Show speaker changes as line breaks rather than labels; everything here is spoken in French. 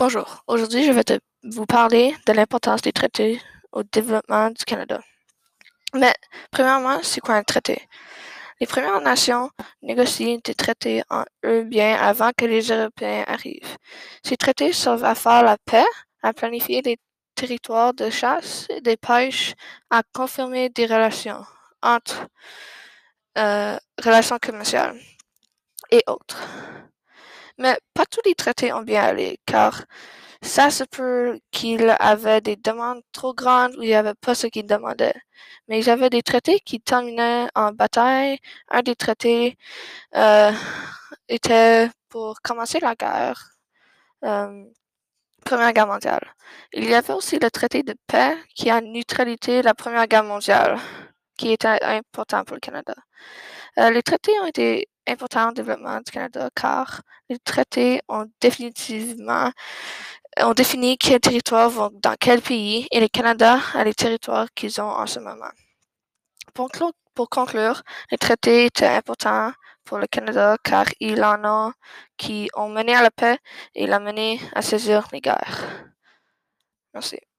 Bonjour, aujourd'hui je vais vous parler de l'importance des traités au développement du Canada. Mais premièrement, c'est quoi un traité? Les Premières Nations négocient des traités en eux bien avant que les Européens arrivent. Ces traités servent à faire la paix, à planifier des territoires de chasse et des pêches, à confirmer des relations entre euh, relations commerciales et autres. Mais pas tous les traités ont bien allé, car ça se peut qu'il avait des demandes trop grandes ou il n'y avait pas ce qu'il demandait. Mais il y avait des traités qui terminaient en bataille. Un des traités euh, était pour commencer la guerre, euh, Première Guerre mondiale. Il y avait aussi le traité de paix qui a neutralité la Première Guerre mondiale, qui était important pour le Canada. Euh, les traités ont été importants au développement du Canada car les traités ont définitivement ont défini quels territoires vont dans quel pays et le Canada a les territoires qu'ils ont en ce moment. Pour, pour conclure, les traités étaient importants pour le Canada car il en a qui ont mené à la paix et l'a mené à saisir les guerres. Merci.